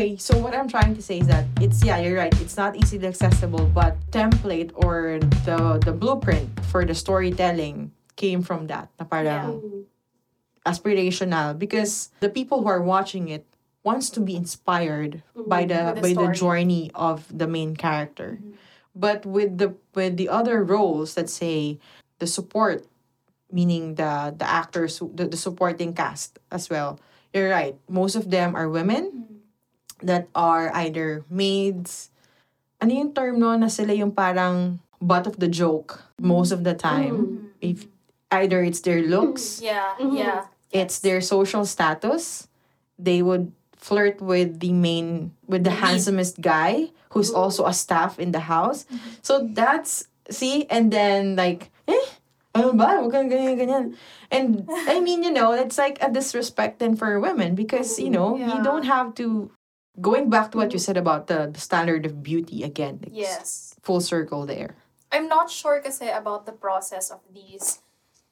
anyway, so what I'm trying to say is that it's yeah, you're right. It's not easily accessible, but template or the the blueprint for the storytelling came from that. Na parang aspirational because the people who are watching it wants to be inspired mm-hmm. by the, the by the journey of the main character. Mm-hmm. But with the with the other roles, let's say the support, meaning the the actors, the, the supporting cast as well. You're right. Most of them are women mm-hmm. That are either maids. Ano yung term no na sila yung parang butt of the joke most of the time. Mm-hmm. If either it's their looks, mm-hmm. Yeah, Mhm. yeah. it's their social status. They would flirt with the main with the The lead. handsomest guy who's mm-hmm. also a staff in the house. So that's see and then like eh ano ba? Huwag kang ganyan, ganyan. And I mean, you know, it's like a disrespect then for women because, you know, you don't have to going back to what you said about the, the standard of beauty again. It's Yes. Full circle there. I'm not sure kasi about the process of these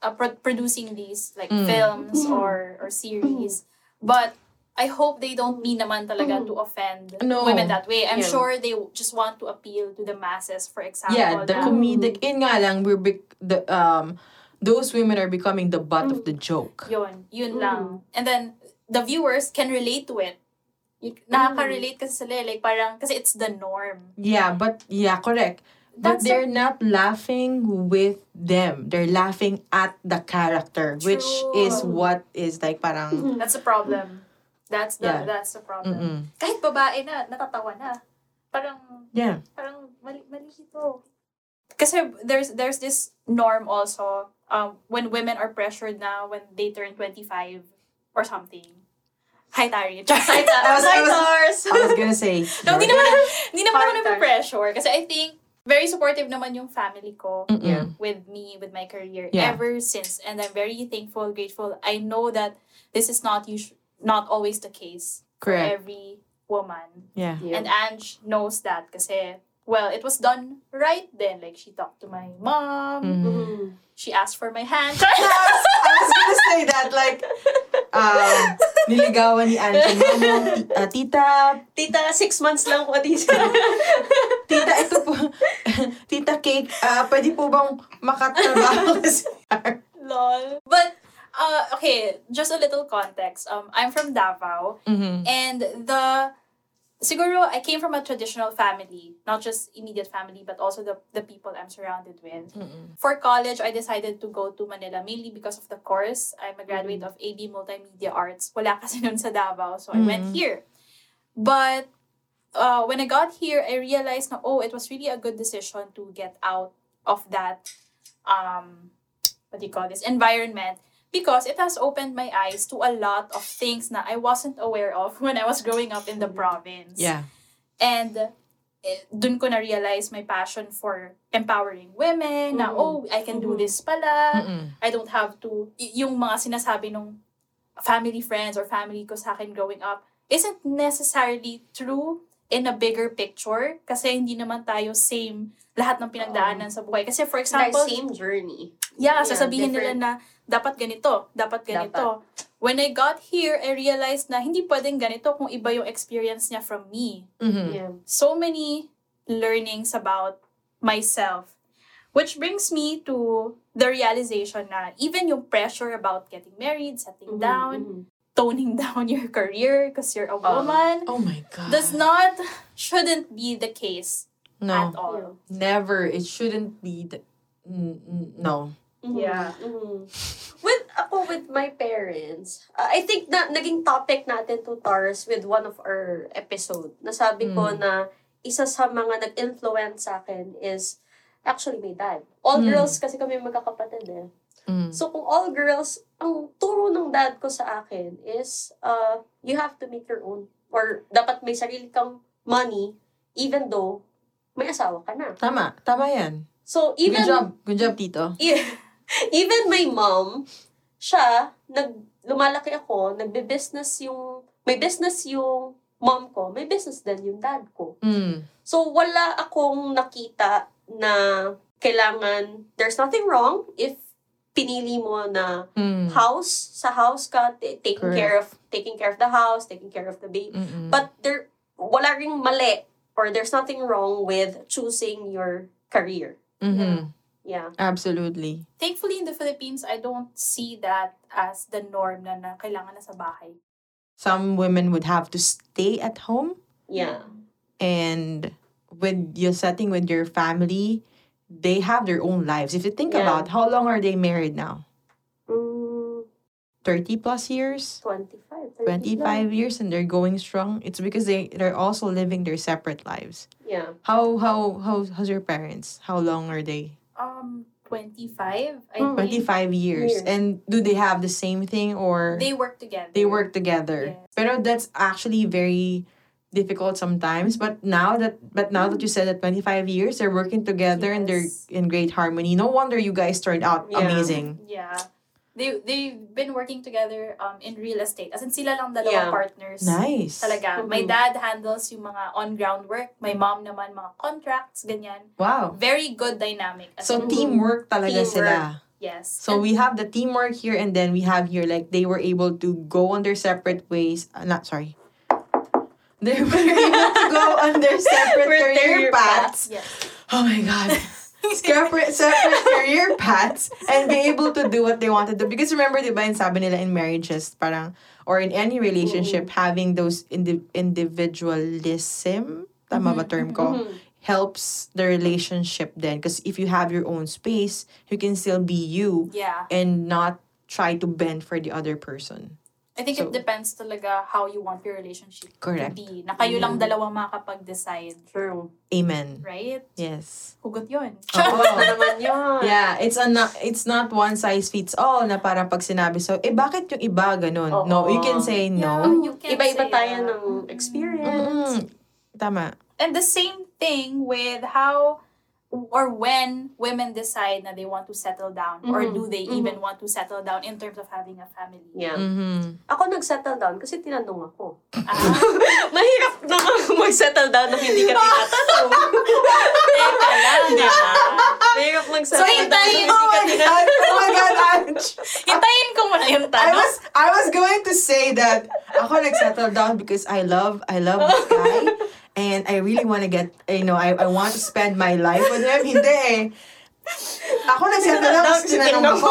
uh, pro- producing these like Mm. films or or series but I hope they don't mean naman talaga to offend No. women that way. I'm Yeah. sure they just want to appeal to the masses for example. Yeah, the na- comedic, in nga lang, we're bec- the, um, those women are becoming the butt of the joke. Yun, yun Mm. lang. And then, the viewers can relate to it. Nakaka-relate kasi sila, eh, like parang, kasi it's the norm. Yeah, but yeah, correct. But That's they're not laughing with them. They're laughing at the character, which is True. what is like parang That's the problem. That's the, Yeah. that's the problem. mm-mm. Kahit babae na, natatawa na. Parang, Yeah. parang mali, mali ito. Kasi there's, there's this norm also, um, when women are pressured na when they turn 25 or something. Hi, Tari. Hi, I was- I was- I was gonna say. No, hindi naman, hindi naman ako Hard nape-pressure. Kasi I think, very supportive naman yung family ko Mm-mm. With me, with my career, Yeah. ever since. And I'm very thankful, grateful. I know that this is not us- not always the case for every woman. Yeah. Yeah. And Ange knows that kasi, well, it was done right then. Like, she talked to my mom. Mhm. Mhm. She asked for my hand. I was gonna say that, like, um, niligawan ni Mamo, ti- uh, tita, Tita, six months lang po dito. tita, ito po, tita Cake, ah, pwede po bang makatrabaho kasi? Lol. But, uh, okay, just a little context. Um, I'm from Davao. Mhm. And the siguro I came from a traditional family, not just immediate family, but also the the people I'm surrounded with. Mm-mm. For college, I decided to go to Manila mainly because of the course. I'm a graduate of AB Multimedia Arts. Wala kasi nun sa Davao, so I went here. But uh, when I got here, I realized na oh, it was really a good decision to get out of that um what do you call this environment because it has opened my eyes to a lot of things na I wasn't aware of when I was growing up in the province. Yeah. And eh, dun ko na-realize my passion for empowering women, na, Mhm. oh, I can do this pala. Mm-mm. I don't have to, y- yung mga sinasabi nung family friends or family ko sa akin growing up isn't necessarily true in a bigger picture kasi hindi naman tayo same lahat ng pinagdaanan sa buhay. Kasi for Like, example, same journey. Yeah, Yeah, sasabihin nila different. na dapat ganito, dapat ganito. When I got here, I realized na hindi pwedeng ganito kung iba yung experience niya from me. Mhm. Yeah. So many learnings about myself. Which brings me to the realization na even yung pressure about getting married, settling Mhm, down, mhm. Toning down your career because you're a Uh, woman, Oh my God. does not, shouldn't be the case no. at all. Never. It shouldn't be. The, mm, no. Mhm, Yeah. mhm. With ako with my parents, uh, I think na naging topic natin to Tars with one of our episode. Nasabi ko Mm. na isa sa mga nag-influence sa akin is actually my dad. All Mm. girls kasi kami magkakapatid eh. Mm. So kung all girls, ang turo ng dad ko sa akin is uh, you have to make your own or dapat may sarili kang money even though may asawa ka na. Tama. Tama yan. So even Good job. Good job, Tito. Even my mom, siya, nag, lumalaki ako, nagbe-business yung, may business yung mom ko, may business din yung dad ko. Mm. So, wala akong nakita na kailangan, there's nothing wrong if pinili mo na Mm. house, sa house ka, t- taking Correct. care of, taking care of the house, taking care of the baby. Mm-mm. But there, wala ring mali or there's nothing wrong with choosing your career. Mm-hmm. Yeah. Absolutely. Thankfully, in the Philippines, I don't see that as the norm na, na kailangan na sa bahay. Some women would have to stay at home Yeah. and with your setting with your family, they have their own lives. If you think Yeah. about how long are they married now? Mm, 30 plus years? 25, 25 years and they're going strong. It's because they they're also living their separate lives. Yeah. How how how how's your parents? How long are they? Um, 25. I mm. 25 years. Years. And do they have the same thing or They work together. they work together? Yes. Pero that's actually very difficult sometimes but now that but now that you said that 25 years they're working together and they're in great harmony no wonder you guys turned out Yeah. amazing Yeah. They, they've been working together um, in real estate. As in, sila lang dalawang Yeah. partners. nice Talaga. My Mhm. dad handles yung mga on-ground work. My mom naman mga contracts, ganyan. wow Very good dynamic. As so in, teamwork talaga Teamwork. sila yes. So we have the teamwork here, and then we have here like they were able to go on their separate ways. Uh, not sorry. They were able to go on their separate Career paths. yes. Oh my god. separate separate career paths and be able to do what they want to do. Because remember, di ba, in sabi nila in marriages, parang, or in any relationship, having those indi- individualism, tama ba term ko? Mhm. helps the relationship then because if you have your own space you can still be you Yeah. and not try to bend for the other person I think So- it depends talaga how you want your relationship Correct. to be. Na kayo lang dalawang makakapag-decide. True. amen Right? yes Hugot yun. Oo. Na naman yun. yeah it's a not, it's not one size fits all na parang pag sinabi so eh bakit yung iba ganun Oo. no you can say Yeah, no you can't Iba-iba say tayo that. ng experience. Mm-mm. tama And the same thing with how or when women decide na they want to settle down or Mhm. do they Mhm. even want to settle down in terms of having a family. Yeah. mm-hmm. Ako nag-settle down kasi tinanong ako. Ah, Mahirap na mag-settle down nung hindi ka tinatanong. teka lang ah. Mahirap So, mag-settle down hintayin- nung oh hindi ka god tinatanong. oh my god Ange. Hintayin ko muna yung I tanong. was I was going to say that ako nag-settle down because I love I love this guy and I really want to get you know I I want to spend my life with him. Hindi eh. Ako nag-settle down kasi tinanong ako.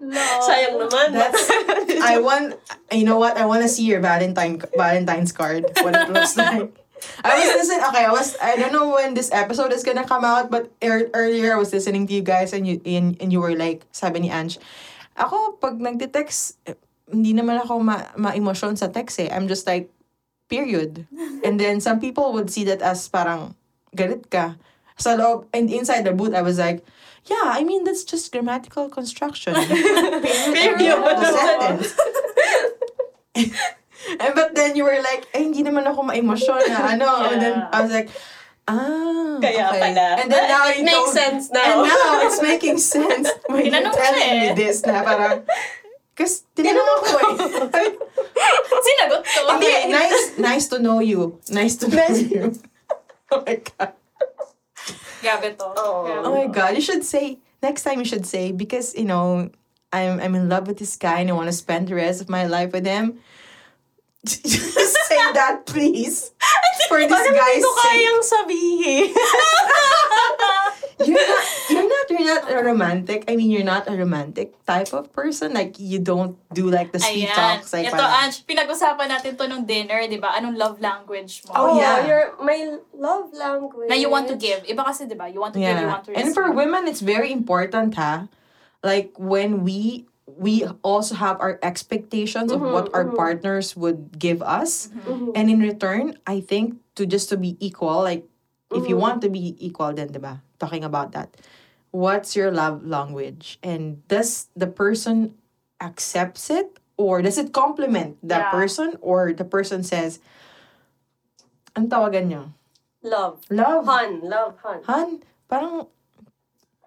No. Sayang naman. That's I want you know what I want to see your Valentine Valentine's card what it looks like. I was listening. Okay, I was. I don't know when this episode is gonna come out, but ear- earlier I was listening to you guys, and you and, and you were like, sabi ni Ange, ako pag nagte-text, eh, hindi naman ako ma ma-emotion sa text eh. I'm just like, period. And then some people would see that as parang galit ka. Sa loob, and inside the booth, I was like, yeah, I mean, that's just grammatical construction. period. Sentence. and but then you were like, ay, hindi naman ako ma-emosyon na ano. And then I was like, ah, Kaya okay. pala. And then now it makes sense And now. now it's making sense when you're telling me eh. this na parang, kasi tinanong ako eh. Sinagot ko. Hindi, nice, nice to know you. Nice to know you. oh my God. Gabi to. Oo. Oh. Gabi Oh my. God. You should say, next time you should say, because, you know, I'm, I'm in love with this guy and I want to spend the rest of my life with him. Just say that, please. For this Parang guy's hindi ko sake. kayang sabihin. You're not, you're not, you're not a romantic. I mean, you're not a romantic type of person. Like, you don't do like the sweet Ayan. talks. Like, Ito, parang- Ange, pinag-usapan natin to nung dinner, di ba? Anong love language mo? Oh, yeah. your, my love language. Na you want to give. Iba kasi, di ba? You want to give, you want to receive. And for women, it's very important, ha? Like, when we we also have our expectations of Mhm, what our mhm. partners would give us Mhm. and in return i think to just to be equal like if you Mhm. want to be equal then diba talking about that what's your love language and does the person accepts it or does it compliment that Yeah. person or the person says ang tawagan niyo Love. love Hun. Love, hun. Han, parang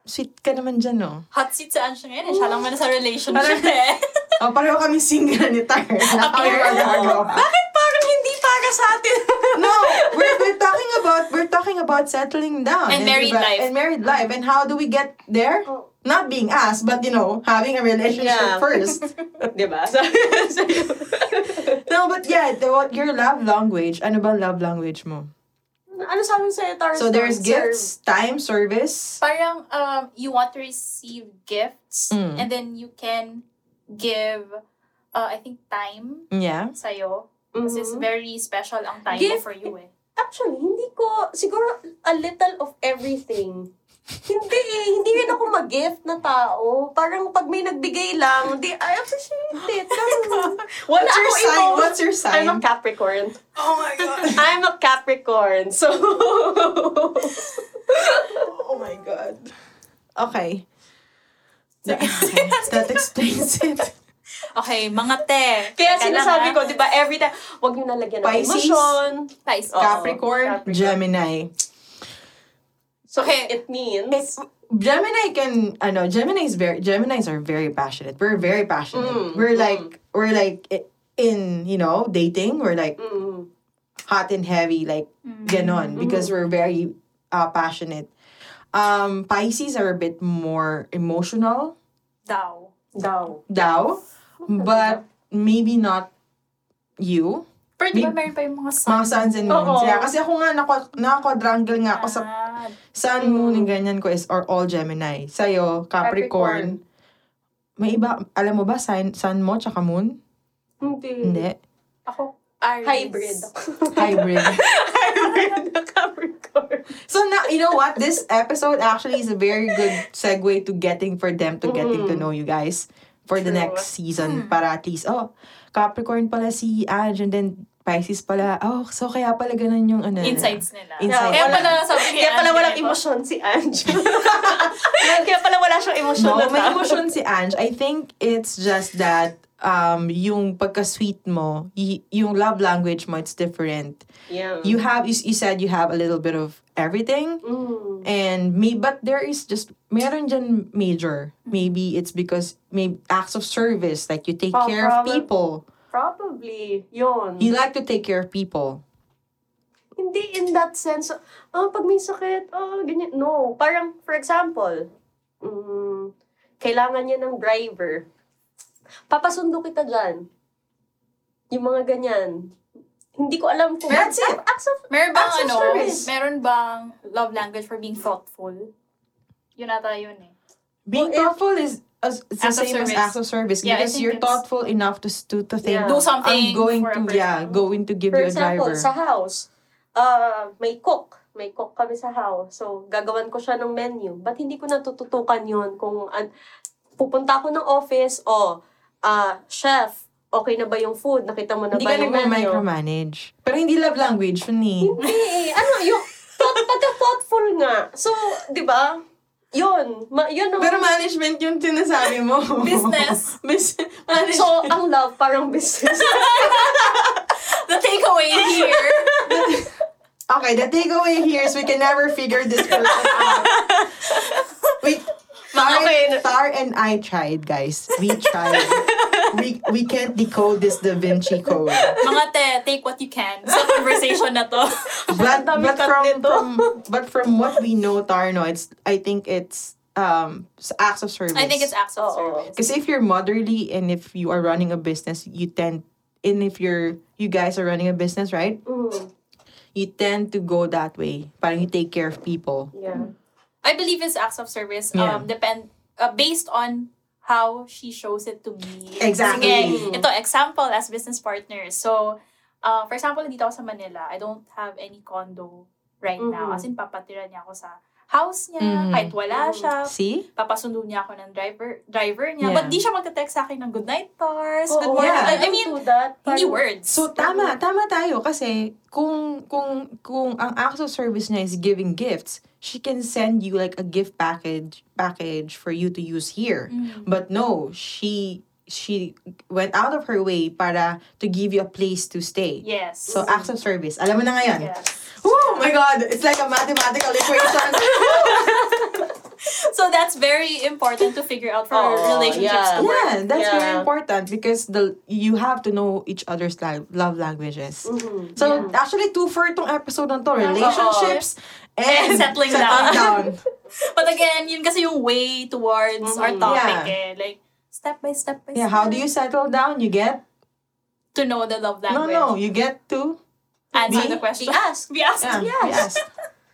sweet ka naman dyan, no? Hot seat sa Ange ngayon. eh. Siya lang man sa relationship eh. Oh, pareho kami single ni Tar. Na kami magagawa. Bakit parang hindi para sa atin? No, we're, we're talking about we're talking about settling down. And married diba? life. And married life. And how do we get there? Oh, not being asked, but you know, having a relationship Yeah. first. Di ba? So, no, but yeah, the, what your love language, ano ba love language mo? ano sabi sa'yo, Tarzan? So there's Serve. gifts, time, service. Parang um, you want to receive gifts Mm. and then you can give, uh, I think, time Yeah. sa'yo. Kasi it's Mhm. very special ang time Gift- for you eh. Actually, hindi ko, siguro a little of everything. Hindi eh, hindi rin ako mag-gift na tao. Parang pag may nagbigay lang, di, I appreciate it. What's your sign? emo- What's your sign? I'm a Capricorn. oh my god. I'm a Capricorn. So, Oh my god. Okay. That, that explains it. Okay, mga te. kaya Teka sinasabi ko, di ba, every time, huwag niyo nalagyan ng Pisces? emosyon. Guys, Oo, Capricorn, Capricorn. Gemini. So, Okay. it means, It's Gemini can I know Gemini is very Geminis are very passionate. We're very passionate. Mm, we're mm. like we're like in you know dating. We're like mm, hot and heavy like Mm. ganon because we're very uh, passionate. Um, Pisces are a bit more emotional, daw. daw. daw, but maybe not you. Pero di ba May- meron pa yung mga sun? Mga suns and moons. Oo. Yeah, kasi ako nga naka, naka-quadrangle nga ako sa Ah, sun, moon, and ganyan ko is are all Gemini. Sa'yo, Capricorn. May iba, alam mo ba, sun, sun mo tsaka moon? Hindi. Hindi. ako, Aries. Hybrid. Hybrid. Hybrid na Capricorn. so now, you know what? This episode actually is a very good segue to getting for them to getting to know you guys for the True. next season. Hmm. Para at least, oh, Capricorn pala si Ange and then Pisces pala. Oh, so kaya pala ganun yung ano. Insights nila. Insights. Kaya Wala- pala sabi ni Kaya pala walang emosyon si Ange. Kaya pala wala siyang emosyon No, na may tao. emotion si Ange. I think it's just that um yung pagka-sweet mo, y- yung love language mo, it's different. Yeah. You have, you, you said you have a little bit of everything. Mm. And may, but there is just, meron dyan major. Maybe it's because, maybe acts of service, like you take Oh, care of probab- people. Probably. Yun. You like to take care of people. Hindi in that sense, oh, pag may sakit, oh, ganyan. No. Parang, for example, mm, kailangan niya ng driver. Papasundo kita dyan. Yung mga ganyan. Hindi ko alam kung... That's it. Acts of, Meron bang Acts of ano, service. meron bang love language for being thoughtful? Yun ata yun eh. Being Well, if- thoughtful is as, it's the Acts same as service. acts of service Yeah, because you're thoughtful enough to to, to think Yeah. Do something I'm going for to yeah going to give for you a example, driver. sa house, uh, may cook. May cook kami sa house. So, gagawan ko siya ng menu. Ba't hindi ko natututukan yun kung an- pupunta ako ng office, o, ah, chef, okay na ba yung food? Nakita mo na hindi ba ka yung menu? nagma-micromanage. Pero hindi love language yun eh. Hindi eh. Ano, yung thought, pagka-thoughtful nga. So, di ba? Yun. Ma, yun ang, Pero management yung sinasabi mo. Business. Bus- so, ang love parang business. The takeaway here, Okay, the takeaway here is we can never figure this person out. Wait, Tar, Okay. Tar and I tried, guys. We tried. we we can't decode this Da Vinci Code. mga te, take what you can sa conversation na to. But but from, from but from what we know, Tar, no, it's I think it's um acts of service. I think it's acts of service. because if you're motherly and if you are running a business, you tend and if you're you guys are running a business, right? Mm, You tend to go that way. Parang you take care of people. yeah. I believe it's acts of service. Yeah. Um, depend uh, based on how she shows it to me. Exactly. Sige, ito example as business partners. So, uh, for example, dito ako sa Manila, I don't have any condo right now. Mhm. As in, papatira niya ako sa house niya, Mhm. kahit wala Mhm. siya. See? Papasundo niya ako ng driver driver niya. Yeah. But di siya magte-text sa akin ng good night, Tars. Oo, good morning. yeah. I, I mean, that. hindi words. So tama, tama tayo kasi kung kung kung ang acts of service niya is giving gifts, she can send you like a gift package package for you to use here. Mm. But no, she she went out of her way para to give you a place to stay. Yes. So acts of service. Alam mo na ngayon. yes. Oh my god, it's like a mathematical equation. So that's very important to figure out for Oo, relationships yeah. to work. yeah, that's very important because the you have to know each other's li- love languages. Mhm. So actually two for itong episode na to, Yeah. relationships And settling down. down. But again, yun kasi yung way towards our Mhm. topic Yeah. eh. Like, step by step by Yeah, step. how do you settle down? You get To know the love no language. no. You get to Answer Be- the question. be asked. Be asked. yeah, Yes. yes.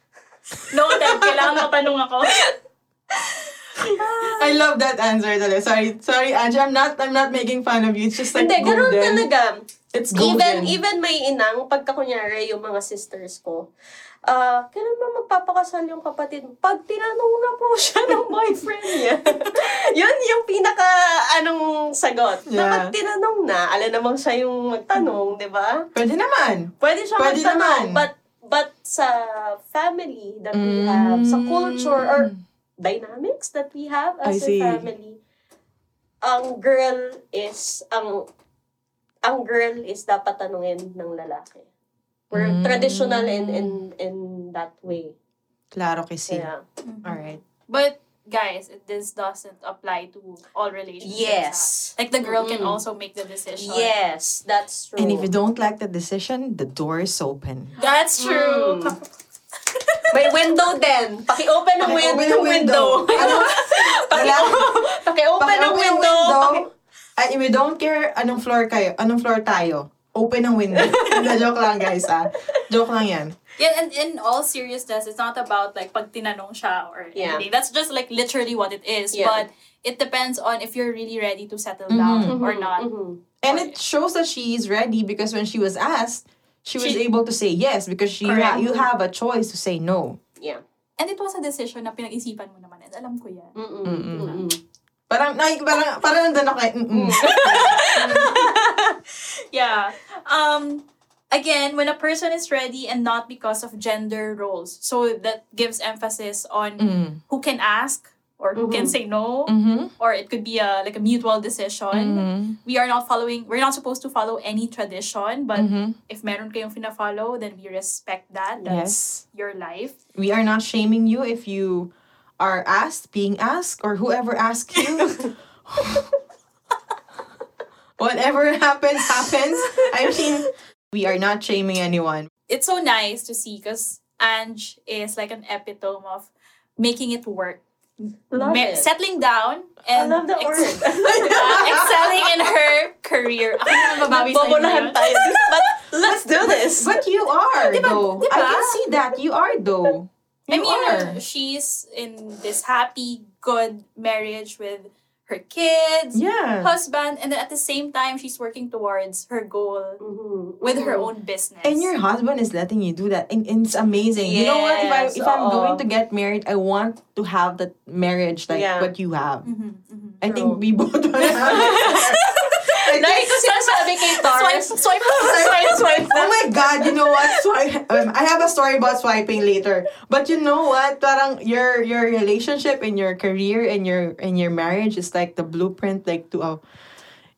Noted. Kailangan matanong ako. I love that answer talaga. Sorry, sorry, Angie. I'm not I'm not making fun of you. It's just like Hindi, golden. talaga. It's Even, golden. even may inang, pagka kunyari yung mga sisters ko, ah, kailan ba magpapakasal yung kapatid? Pag tinanong na po siya ng boyfriend niya. yun yung pinaka, anong sagot. Yeah. Dapat tinanong na, alam namang siya yung magtanong, di ba? Pwede naman. Pwede siya Pwede magtanong. naman. But, but sa family that we have, sa culture, or dynamics that we have as a family, ang girl is, ang ang girl is dapat tanungin ng lalaki. We're Mm. traditional in, in in that way. Claro que sí. Yeah. Alright. But, guys, it, this doesn't apply to all relationships. Yes. ah. Like, the girl can Mm-mm. also make the decision. Yes, that's true. And if you don't like the decision, the door is open. That's true. Mm. May window din. Paki-open ng win- ng window. Ano? Paki-open ng Paki-open ng window. window. And if we don't care anong floor kayo, anong floor tayo, open ang window. Hindi, joke lang guys ah. Joke lang yan. Yeah, and in all seriousness, it's not about like pag tinanong siya or Yeah. anything. That's just like literally what it is. Yeah. But it depends on if you're really ready to settle Mhm. down Mhm, or not. mhm. And it shows that she is ready because when she was asked, she was She- able to say yes because she ha- you have a choice to say no. Yeah. And it was a decision na pinag-isipan mo naman. And alam ko yan. Mm-mm. Mm-mm. Mm-mm. Parang, na, parang, parang nandun ako eh. mm-mm. Yeah. Um, again, when a person is ready and not because of gender roles. So that gives emphasis on Mm. who can ask or who can say no. Mhm. Or it could be a like a mutual decision. Mhm. We are not following, we're not supposed to follow any tradition, but Mhm. if meron kayong fina-follow, then we respect that. That's your life. We are not shaming you if you are asked, being asked, or whoever asks you. Whatever happens, happens. I mean, we are not shaming anyone. It's so nice to see because Ange is like an epitome of making it work. Love Me- it. Settling down I and love the ex- uh, excelling in her career. Ako naman babawi sa inyo Bobolahan yun. tayo. But let's do this. But you are, Diba- though. diba? I can see that. You are, though. I mean, are. she's in this happy, good marriage with her kids, Yeah. husband, and then at the same time, she's working towards her goal Mhm. with her Mhm. own business. And your husband is letting you do that. And, and it's amazing. you know what? If, I, Yes, if I'm going to get married, I want to have that marriage like Yeah. what you have. Mhm, mhm. I think we both want to have it. I think- Like ko sinasabi kay Swipe, swipe, swipe, swipe. Oh my God, you know what? Swipe, um, I have a story about swiping later. But you know what? Parang your your relationship and your career and your and your marriage is like the blueprint like to a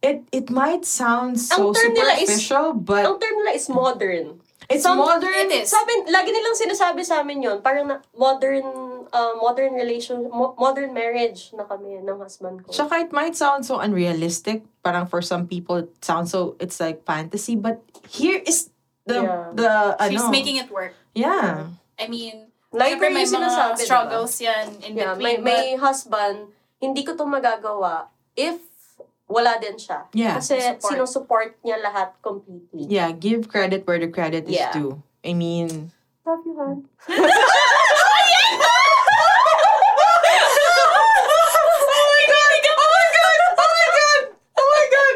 it it might sound so nila is- superficial, but Ang term nila is modern. It's some- modern. It is. Sabi, lagi nilang sinasabi sa amin yon parang na, modern, uh, modern relation, mo- modern marriage na kami ng husband ko. Tsaka it might sound so unrealistic. Parang for some people, it sounds so, it's like fantasy. But here is the, Yeah. the, She's ano. making it work. Yeah. I mean, Like syempre may mga diba? struggles yan in Yeah, may, between. may husband, hindi ko to magagawa if wala din siya. Yeah. Kasi Support. sinusupport niya lahat completely. Yeah, give credit where the credit is Yeah. due. I mean, Love you, hon. Oh my god! Oh my god! Oh my god! Oh my god!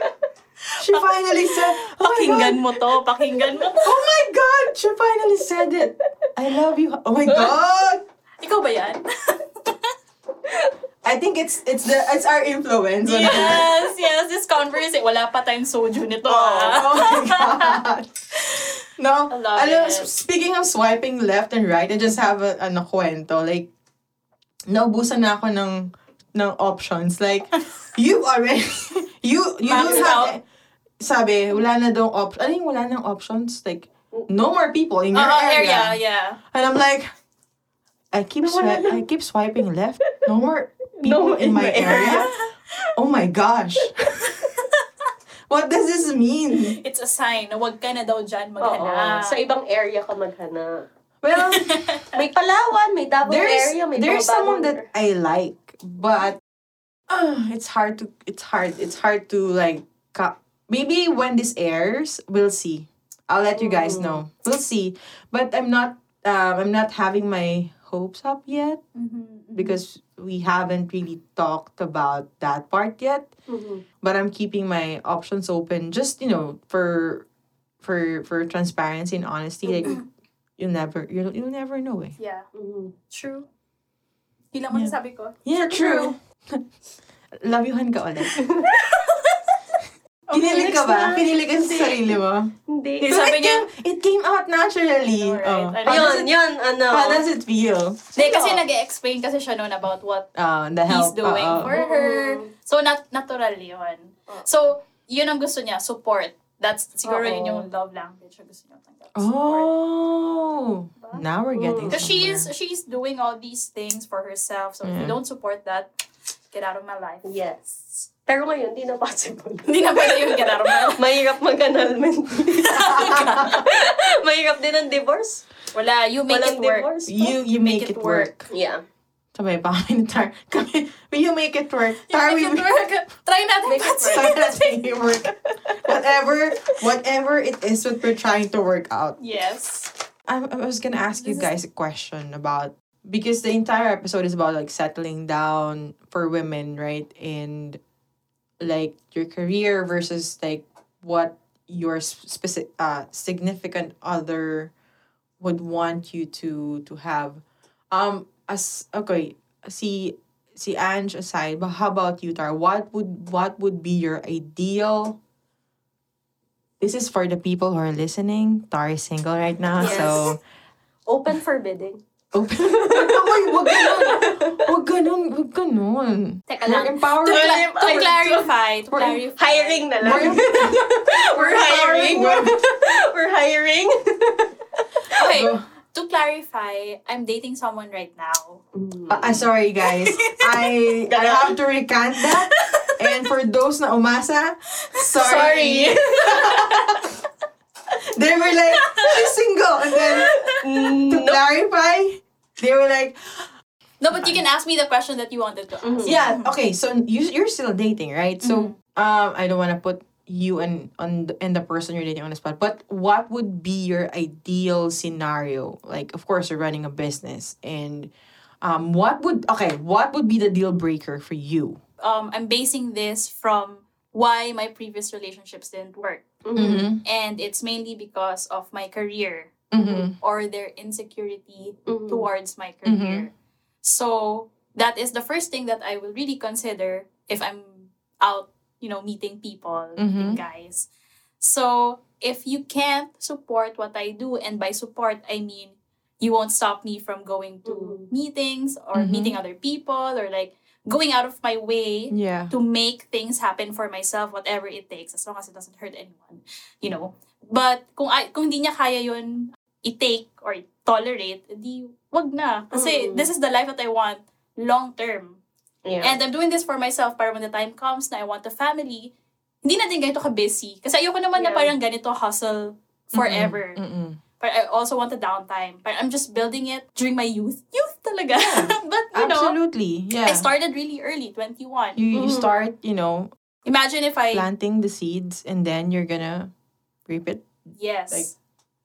She finally said, oh Pakinggan mo to, pakinggan mo to. Oh my god! She finally said it. I love you. Oh my god! Ikaw ba yan? I think it's it's the it's our influence. yes, yes, this conversation. Wala pa tayong soju nito. Oh, ah. oh my god. No, alam, speaking of swiping left and right, I just have a, ano kwento. Like, naubusan na ako ng, ng options. Like, you already, you, you don't Maxed have, out. sabi, wala na daw op, ano yung wala nang options? Like, no more people in your Oo, area. area, yeah. And I'm like, I keep swi-. I keep swiping left. No more people in, in my my area. Oh my gosh. What does this mean? It's a sign na wag ka na daw dyan Oo. Sa ibang area ka maghanap. Well, May Palawan, may Davao there's area, may there's mga someone bagong- that I like, but uh, it's hard to it's hard it's hard to like ka- maybe when this airs, we'll see. I'll let you guys Mm. know. We'll see, but I'm not um, I'm not having my hopes up yet Mhm, mhm. because we haven't really talked about that part yet. Mhm. But I'm keeping my options open, just you know, for for for transparency and honesty. Like you'll never you'll you'll never know. Eh. Yeah, Mhm. true. Yun lang masasabi ko. Yeah, true. Love youhan ka ulit. Kinilig ka ba? Kinilig ka sa sarili mo? Hindi. Hindi, sabi it niya, came, it came out naturally. Right? Oh. How Yun, it, yun, ano. how does it feel? Hindi, kasi nag-explain kasi siya noon about what Uh, the he's doing uh, for her. So, nat natural yun. So, yun ang gusto niya, support. That's siguro Oo. yun yung love language na gusto niya tanggap. Support. Oh. Diba? Now we're getting Because she's she's doing all these things for herself. So, if you Yeah. don't support that, get out of my life. Yes. Pero ngayon, di na possible. Hindi na pala yung get out of my life. Mahirap mag-annulment. Mahirap din ang divorce. Wala, you make Walang it work. divorce. You you make, it work. Yeah. Sabay pa kami ni Tar. Kami, you make it work. You Tar, make we it work. Try natin Make it pansin. Try natin make it work. Whatever, whatever it is what we're trying to work out. Yes. I, I was gonna ask you This is- guys a question about because the entire episode is about like settling down for women, right? And like your career versus like what your specific uh significant other would want you to to have. Um as okay, see see Ange aside, but how about you, Tar? What would what would be your ideal this is for the people who are listening. Tar is single right now, Yes. so Open for bidding. Open. Uy, wag ganun. Wag ganun. Wag ganun. Teka We're lang. To, empowered. cla- to clarify, to We're- clarify. Hiring na lang. We're, We're hiring. We're hiring. Okay, to clarify, I'm dating someone right now. Uh, uh, sorry, guys. I I have to recant that. And for those na umasa, sorry. they were like, she's single. And then, to no. clarify, they were like, No, but you can ask me the question that you wanted to ask. Mhm. yeah, okay, so you, you're still dating, right? So, um, I don't want to put you and on the, and the person you're dating on the spot, but what would be your ideal scenario? Like, of course, you're running a business, and um, what would okay, what would be the deal breaker for you? Um, I'm basing this from why my previous relationships didn't work. Mm-hmm. And it's mainly because of my career Mm-hmm. or their insecurity Mhm. towards my career. So that is the first thing that I will really consider if I'm out, you know, meeting people, meeting Mhm. guys. So if you can't support what I do, and by support I mean you won't stop me from going to Mhm. meetings or meeting other people or like going out of my way Yeah. to make things happen for myself, whatever it takes, as long as it doesn't hurt anyone, you know. But kung ay, kung hindi niya kaya yun i-take or tolerate, di wag na. Kasi Mm. this is the life that I want long term. Yeah. And I'm doing this for myself para when the time comes na I want a family, hindi na din ganito ka-busy. Kasi ayoko naman na Yeah. parang ganito hustle forever. Mm-mm. But I also want a downtime. But I'm just building it during my youth. Youth talaga. but you know, Absolutely. Yeah. I started really early, 21. you you Mhm. start, you know, Imagine if I planting the seeds and then you're gonna reap it yes. Like,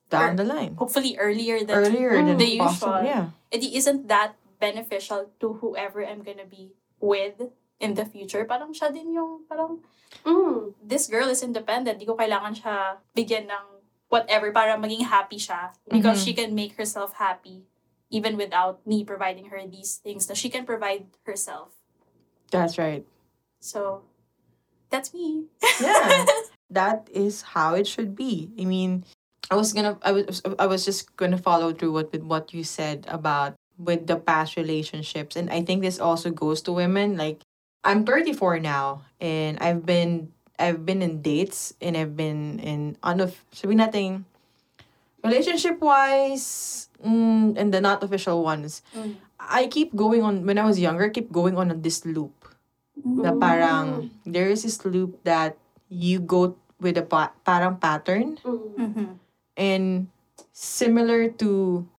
down Or- the line. hopefully earlier than Earlier than the possible. usual. Yeah. it isn't that beneficial to whoever I'm gonna be with in the future. Parang siya din yung parang Mm. this girl is independent. Di ko kailangan siya bigyan ng whatever para maging happy siya because Mhm. she can make herself happy even without me providing her these things that she can provide herself. That's right. So that's me. Yeah. that is how it should be. I mean, I was gonna I was I was just gonna follow through what with what you said about with the past relationships. And I think this also goes to women. Like I'm 34 now and I've been I've been in dates and I've been in unof sabi natin relationship wise mm, and the not official ones. Mm. I keep going on when I was younger, I keep going on this loop. Na parang there is this loop that you go with a pa- parang pattern Mm. Mhm. and similar to